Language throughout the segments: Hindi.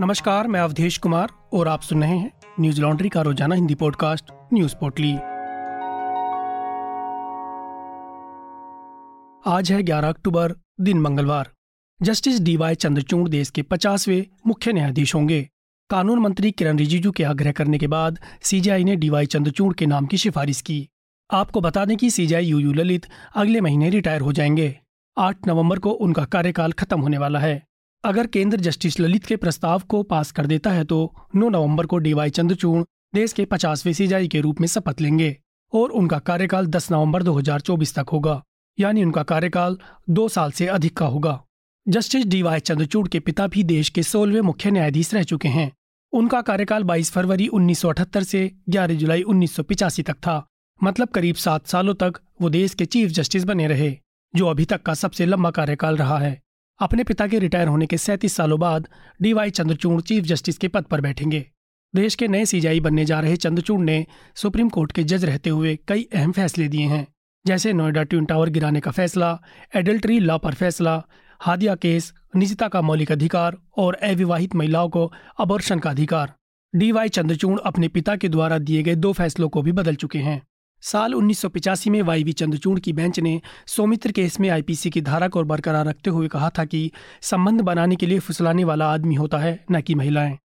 नमस्कार, मैं अवधेश कुमार और आप सुन रहे हैं न्यूज़ लॉन्ड्री का रोज़ाना हिंदी पॉडकास्ट न्यूज़ पोटली आज है 11 अक्टूबर, दिन मंगलवार। जस्टिस डीवाई चंद्रचूड़ देश के पचासवें मुख्य न्यायाधीश होंगे। कानून मंत्री किरण रिजिजू के आग्रह करने के बाद सीजीआई ने डीवाई चंद्रचूड़ के नाम की सिफारिश की। आपको बता दें कि सीजीआई यू यू ललित अगले महीने रिटायर हो जाएँगे। आठ नवंबर को उनका कार्यकाल खत्म होने वाला है। अगर केंद्र जस्टिस ललित के प्रस्ताव को पास कर देता है तो 9 नवंबर को डीवाई चंद्रचूड़ देश के पचासवें सीजाई के रूप में शपथ लेंगे और उनका कार्यकाल 10 नवंबर 2024 तक होगा, यानी उनका कार्यकाल दो साल से अधिक का होगा। जस्टिस डीवाई चंद्रचूड़ के पिता भी देश के सोलहवें मुख्य न्यायाधीश रह चुके हैं। उनका कार्यकाल 22 फरवरी 1978 से 11 जुलाई उन्नीस तक था मतलब करीब सात सालों तक वो देश के चीफ जस्टिस बने रहे, जो अभी तक का सबसे लंबा कार्यकाल रहा है। अपने पिता के रिटायर होने के सैंतीस सालों बाद डीवाई चंद्रचूड़ चीफ जस्टिस के पद पर बैठेंगे। देश के नए सीजाई बनने जा रहे चंद्रचूड़ ने सुप्रीम कोर्ट के जज रहते हुए कई अहम फैसले दिए हैं, जैसे नोएडा ट्विन टावर गिराने का फैसला, एडल्ट्री लॉ पर फैसला, हादिया केस, निजता का मौलिक अधिकार और अविवाहित महिलाओं को अबॉर्शन का अधिकार। डीवाई चंद्रचूड़ अपने पिता के द्वारा दिए गए दो फैसलों को भी बदल चुके हैं। साल 1985 में वाई वाईवी चंद्रचूड़ की बेंच ने सौमित्र केस में आईपीसी की धारा को बरकरार रखते हुए कहा था कि संबंध बनाने के लिए फुसलाने वाला आदमी होता है, न कि महिलाएँ।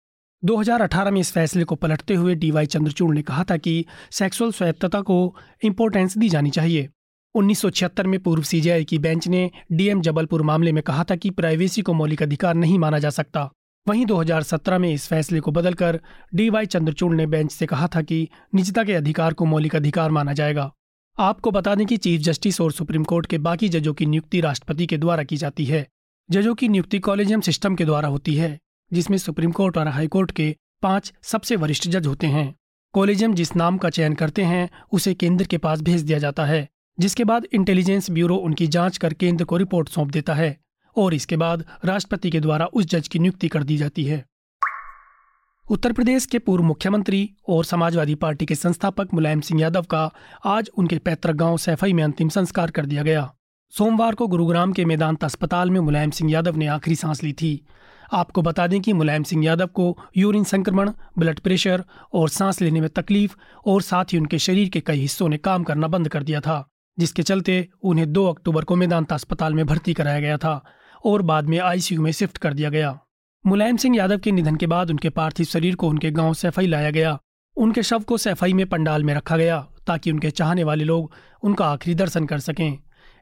2018 में इस फैसले को पलटते हुए डीवाई चंद्रचूड़ ने कहा था कि सेक्सुअल स्वायत्तता को इम्पोर्टेंस दी जानी चाहिए। 1976 में पूर्व सीजीआई की बेंच ने डीएम जबलपुर मामले में कहा था कि प्राइवेसी को मौलिक अधिकार नहीं माना जा सकता। वहीं 2017 में इस फैसले को बदलकर डी वाई चंद्रचूड़ ने बेंच से कहा था कि निजता के अधिकार को मौलिक अधिकार माना जाएगा। आपको बता दें कि चीफ जस्टिस और सुप्रीम कोर्ट के बाकी जजों की नियुक्ति राष्ट्रपति के द्वारा की जाती है। जजों की नियुक्ति कॉलेजियम सिस्टम के द्वारा होती है, जिसमें सुप्रीम कोर्ट और हाईकोर्ट के पाँच सबसे वरिष्ठ जज होते हैं। कॉलेजियम जिस नाम का चयन करते हैं, उसे केंद्र के पास भेज दिया जाता है, जिसके बाद इंटेलिजेंस ब्यूरो उनकी जाँच कर केंद्र को रिपोर्ट सौंप देता है। और इसके बाद राष्ट्रपति के द्वारा उस जज की नियुक्ति कर दी जाती है। उत्तर प्रदेश के पूर्व मुख्यमंत्री और समाजवादी पार्टी के संस्थापक मुलायम सिंह यादव का आज उनके पैतृक गाँव सैफई में अंतिम संस्कार कर दिया गया। सोमवार को गुरुग्राम के मैदांत अस्पताल में मुलायम सिंह यादव ने आखिरी सांस ली थी। आपको बता दें कि मुलायम सिंह यादव को यूरिन संक्रमण, ब्लड प्रेशर और सांस लेने में तकलीफ़ और साथ ही उनके शरीर के कई हिस्सों ने काम करना बंद कर दिया था, जिसके चलते उन्हें 2 अक्टूबर को मेदांत अस्पताल में भर्ती कराया गया था। और बाद में आईसीयू में शिफ्ट कर दिया गया। मुलायम सिंह यादव के निधन के बाद उनके पार्थिव शरीर को उनके गाँव सैफई लाया गया। उनके शव को सैफई में पंडाल में रखा गया ताकि उनके चाहने वाले लोग उनका आखिरी दर्शन कर सकें।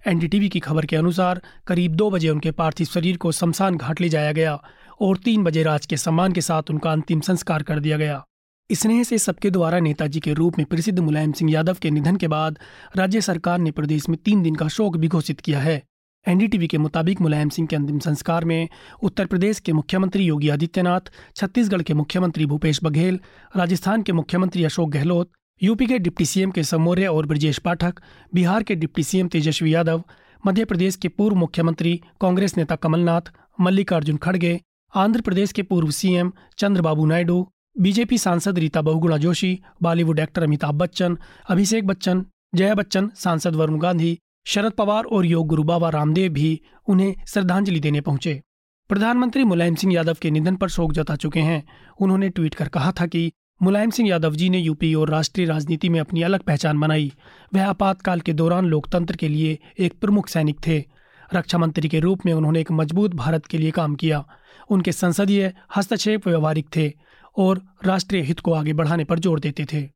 एनडीटीवी की खबर के अनुसार, करीब दो बजे उनके पार्थिव शरीर को शमशान घाट ले जाया गया और तीन बजे राज के सम्मान के साथ उनका अंतिम संस्कार कर दिया गया। स्नेह से सबके द्वारा नेताजी के रूप में प्रसिद्ध मुलायम सिंह यादव के निधन के बाद राज्य सरकार ने प्रदेश में तीन दिन का शोक भी घोषित किया है। एनडीटीवी के मुताबिक मुलायम सिंह के अंतिम संस्कार में उत्तर प्रदेश के मुख्यमंत्री योगी आदित्यनाथ, छत्तीसगढ़ के मुख्यमंत्री भूपेश बघेल, राजस्थान के मुख्यमंत्री अशोक गहलोत, यूपी के डिप्टी सीएम के समौर्य और ब्रजेश पाठक, बिहार के डिप्टी सीएम तेजस्वी यादव, मध्य प्रदेश के पूर्व मुख्यमंत्री कांग्रेस नेता कमलनाथ, मल्लिकार्जुन खड़गे, आंध्र प्रदेश के पूर्व सीएम चंद्रबाबू नायडू, बीजेपी सांसद रीता बहुगुणा जोशी, बॉलीवुड एक्टर अमिताभ बच्चन, अभिषेक बच्चन, जया बच्चन, सांसद वरुण गांधी शरद पवार और योग गुरु बाबा रामदेव भी उन्हें श्रद्धांजलि देने पहुँचे। प्रधानमंत्री मुलायम सिंह यादव के निधन पर शोक जता चुके हैं। उन्होंने ट्वीट कर कहा था कि मुलायम सिंह यादव जी ने यूपी और राष्ट्रीय राजनीति में अपनी अलग पहचान बनाई। वह आपातकाल के दौरान लोकतंत्र के लिए एक प्रमुख सैनिक थे। रक्षा मंत्री के रूप में उन्होंने एक मज़बूत भारत के लिए काम किया। उनके संसदीय हस्तक्षेप व्यवहारिक थे और राष्ट्रीय हित को आगे बढ़ाने पर ज़ोर देते थे।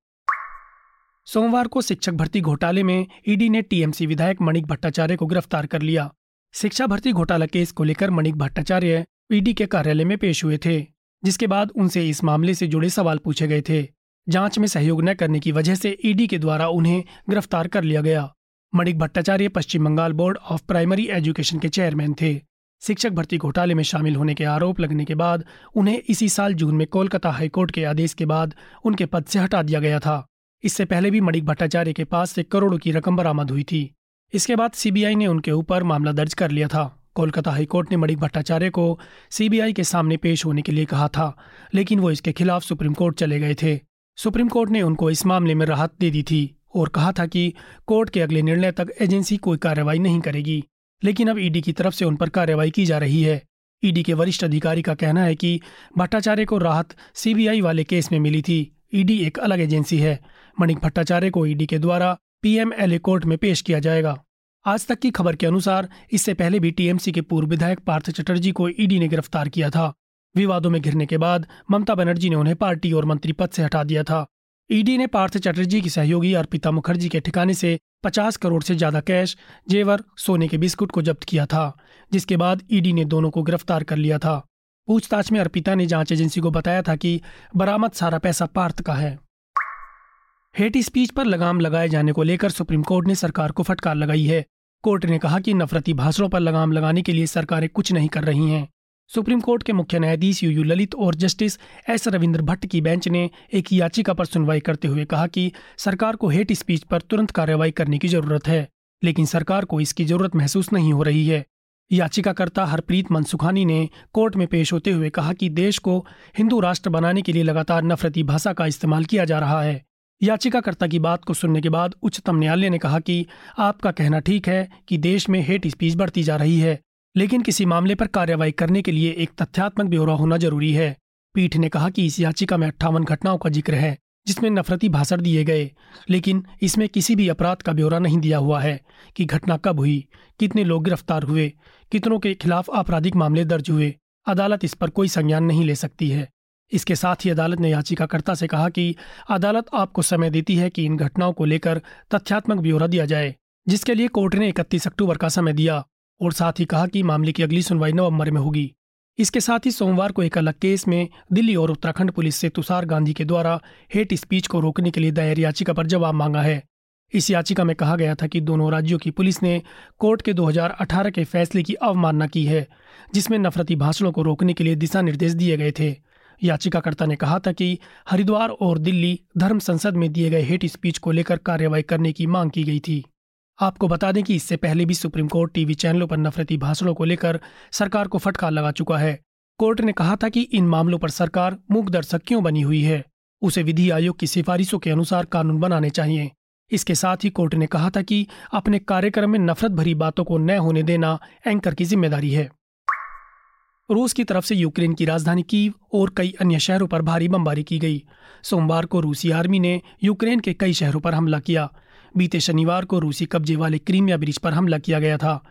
सोमवार को शिक्षक भर्ती घोटाले में ईडी ने टीएमसी विधायक मणिक भट्टाचार्य को गिरफ़्तार कर लिया। शिक्षा भर्ती घोटाला केस को लेकर मणिक भट्टाचार्य ईडी के कार्यालय में पेश हुए थे, जिसके बाद उनसे इस मामले से जुड़े सवाल पूछे गए थे। जाँच में सहयोग न करने की वजह से ईडी के द्वारा उन्हें गिरफ़्तार कर लिया गया। मणिक भट्टाचार्य पश्चिम Bengal board of primary education के चेयरमैन थे। शिक्षक भर्ती घोटाले में शामिल होने के आरोप लगने के बाद उन्हें इसी साल जून में कोलकाता हाईकोर्ट के आदेश के बाद उनके पद से हटा दिया गया था। इससे पहले भी मणिक भट्टाचार्य के पास से करोड़ों की रकम बरामद हुई थी। इसके बाद सीबीआई ने उनके ऊपर मामला दर्ज कर लिया था। कोलकाता हाईकोर्ट ने मणिक भट्टाचार्य को सीबीआई के सामने पेश होने के लिए कहा था, लेकिन वो इसके खिलाफ सुप्रीम कोर्ट चले गए थे। सुप्रीम कोर्ट ने उनको इस मामले में राहत दे दी थी और कहा था कि कोर्ट के अगले निर्णय तक एजेंसी कोई कार्रवाई नहीं करेगी, लेकिन अब ईडी की तरफ़ से उन पर कार्रवाई की जा रही है। ईडी के वरिष्ठ अधिकारी का कहना है कि भट्टाचार्य को राहत सीबीआई वाले केस में मिली थी। ईडी एक अलग एजेंसी है मणिक भट्टाचार्य को ईडी के द्वारा पीएमएलए कोर्ट में पेश किया जाएगा। आज तक की खबर के अनुसार, इससे पहले भी टीएमसी के पूर्व विधायक पार्थ चटर्जी को ईडी ने गिरफ़्तार किया था। विवादों में घिरने के बाद ममता बनर्जी ने उन्हें पार्टी और मंत्री पद से हटा दिया था। ईडी ने पार्थ चटर्जी की सहयोगी अर्पिता मुखर्जी के ठिकाने से 50 करोड़ से ज़्यादा कैश, जेवर, सोने के बिस्कुट को जब्त किया था, जिसके बाद ईडी ने दोनों को गिरफ़्तार कर लिया था। पूछताछ में अर्पिता ने जाँच एजेंसी को बताया था कि बरामद सारा पैसा पार्थ का है। हेट स्पीच पर लगाम लगाए जाने को लेकर सुप्रीम कोर्ट ने सरकार को फटकार लगाई है। कोर्ट ने कहा कि नफरती भाषणों पर लगाम लगाने के लिए सरकारें कुछ नहीं कर रही हैं। सुप्रीम कोर्ट के मुख्य न्यायाधीश यू यू ललित और जस्टिस एस रविंद्र भट्ट की बेंच ने एक याचिका पर सुनवाई करते हुए कहा कि सरकार को हेट स्पीच पर तुरंत कार्रवाई करने की ज़रूरत है, लेकिन सरकार को इसकी ज़रूरत महसूस नहीं हो रही है। याचिकाकर्ता हरप्रीत मनसुखानी ने कोर्ट में पेश होते हुए कहा कि देश को हिंदू राष्ट्र बनाने के लिए लगातार नफरती भाषा का इस्तेमाल किया जा रहा है। याचिकाकर्ता की बात को सुनने के बाद उच्चतम न्यायालय ने कहा कि आपका कहना ठीक है कि देश में हेट स्पीच बढ़ती जा रही है, लेकिन किसी मामले पर कार्रवाई करने के लिए एक तथ्यात्मक ब्यौरा होना ज़रूरी है। पीठ ने कहा कि इस याचिका में अट्ठावन घटनाओं का ज़िक्र है, जिसमें नफरती भाषण दिए गए, लेकिन इसमें किसी भी अपराध का ब्यौरा नहीं दिया हुआ है कि घटना कब हुई, कितने लोग गिरफ़्तार हुए, कितनों के खिलाफ आपराधिक मामले दर्ज हुए, अदालत इस पर कोई संज्ञान नहीं ले सकती है। इसके साथ ही अदालत ने याचिकाकर्ता से कहा कि अदालत आपको समय देती है कि इन घटनाओं को लेकर तथ्यात्मक ब्यौरा दिया जाए, जिसके लिए कोर्ट ने इकतीस अक्टूबर का समय दिया, और साथ ही कहा कि मामले की अगली सुनवाई नवंबर में होगी। इसके साथ ही सोमवार को एक अलग केस में दिल्ली और उत्तराखंड पुलिस से तुषार गांधी के द्वारा हेट स्पीच को रोकने के लिए दायर याचिका पर जवाब मांगा है। इस याचिका में कहा गया था कि दोनों राज्यों की पुलिस ने कोर्ट के 2018 के फैसले की अवमानना की है, जिसमें नफरती भाषणों को रोकने के लिए दिशा निर्देश दिए गए थे। याचिकाकर्ता ने कहा था कि हरिद्वार और दिल्ली धर्म संसद में दिए गए हेट स्पीच को लेकर कार्रवाई करने की मांग की गई थी। आपको बता दें कि इससे पहले भी सुप्रीम कोर्ट टीवी चैनलों पर नफरती भाषणों को लेकर सरकार को फटकार लगा चुका है। कोर्ट ने कहा था कि इन मामलों पर सरकार मूक दर्शक क्यों बनी हुई है? उसे विधि आयोग की सिफारिशों के अनुसार कानून बनाने चाहिए। इसके साथ ही कोर्ट ने कहा था कि अपने कार्यक्रम में नफरत भरी बातों को न होने देना एंकर की ज़िम्मेदारी है। रूस की तरफ़ से यूक्रेन की राजधानी कीव और कई अन्य शहरों पर भारी बमबारी की गई। सोमवार को रूसी आर्मी ने यूक्रेन के कई शहरों पर हमला किया। बीते शनिवार को रूसी कब्जे वाले क्रीमिया ब्रिज पर हमला किया गया था।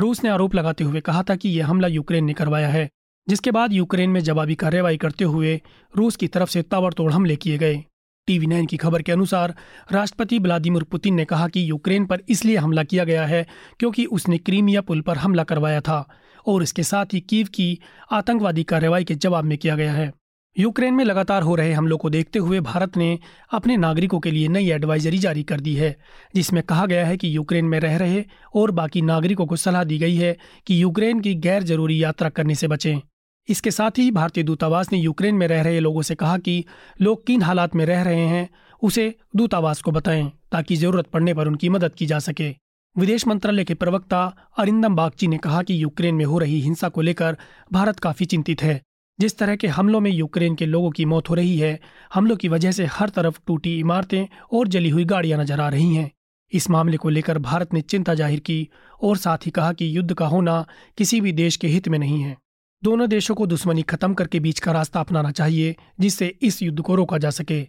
रूस ने आरोप लगाते हुए कहा था कि यह हमला यूक्रेन ने करवाया है, जिसके बाद यूक्रेन में जवाबी कार्रवाई करते हुए रूस की तरफ़ से ताबड़तोड़ हमले किए गए। टीवी नाइन की खबर के अनुसार, राष्ट्रपति व्लादिमीर पुतिन ने कहा कि यूक्रेन पर इसलिए हमला किया गया है क्योंकि उसने क्रीमिया पुल पर हमला करवाया था और इसके साथ ही कीव की आतंकवादी कार्रवाई के जवाब में किया गया है। यूक्रेन में लगातार हो रहे हमलों को देखते हुए भारत ने अपने नागरिकों के लिए नई एडवाइजरी जारी कर दी है, जिसमें कहा गया है कि यूक्रेन में रह रहे और बाकी नागरिकों को सलाह दी गई है कि यूक्रेन की गैर ज़रूरी यात्रा करने से बचें। इसके साथ ही भारतीय दूतावास ने यूक्रेन में रह रहे लोगों से कहा कि लोग किन हालात में रह रहे हैं, उसे दूतावास को बताएँ, ताकि ज़रूरत पड़ने पर उनकी मदद की जा सके। विदेश मंत्रालय के प्रवक्ता अरिंदम बागची ने कहा कि यूक्रेन में हो रही हिंसा को लेकर भारत काफ़ी चिंतित है। जिस तरह के हमलों में यूक्रेन के लोगों की मौत हो रही है, हमलों की वजह से हर तरफ़ टूटी इमारतें और जली हुई गाड़ियाँ नज़र आ रही हैं। इस मामले को लेकर भारत ने चिंता ज़ाहिर की और साथ ही कहा कि युद्ध का होना किसी भी देश के हित में नहीं है। दोनों देशों को दुश्मनी खत्म करके बीच का रास्ता अपनाना चाहिए, जिससे इस युद्ध को रोका जा सके।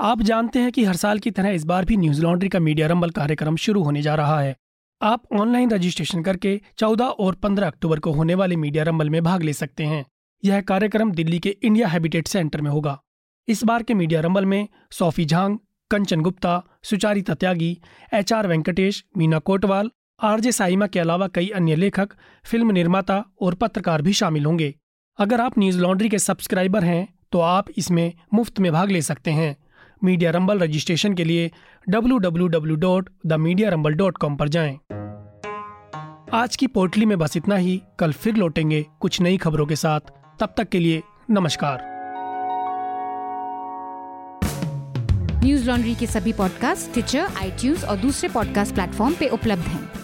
आप जानते हैं कि हर साल की तरह इस बार भी न्यूज़ लॉन्ड्री का मीडिया रंबल कार्यक्रम शुरू होने जा रहा है। आप ऑनलाइन रजिस्ट्रेशन करके 14 और 15 अक्टूबर को होने वाले मीडिया रंबल में भाग ले सकते हैं। यह कार्यक्रम दिल्ली के इंडिया हैबिटेट सेंटर में होगा। इस बार के मीडिया रंबल में Sophie Zhang, Kanchan Gupta, Sucharita Tyagi H R Venkatesh, Meena Kotwal RJ Saima के अलावा कई अन्य लेखक, फ़िल्म निर्माता और पत्रकार भी शामिल होंगे। अगर आप न्यूज़ लॉन्ड्री के सब्सक्राइबर हैं तो आप इसमें मुफ़्त में भाग ले सकते हैं। मीडिया रंबल रजिस्ट्रेशन के लिए www.themediarumble.com पर जाएँ। आज की पोटली में बस इतना ही। कल फिर लौटेंगे कुछ नई खबरों के साथ। तब तक के लिए नमस्कार। न्यूज़ लॉन्ड्री के सभी पॉडकास्ट ट्विटर आई और दूसरे पॉडकास्ट प्लेटफॉर्म पे उपलब्ध हैं।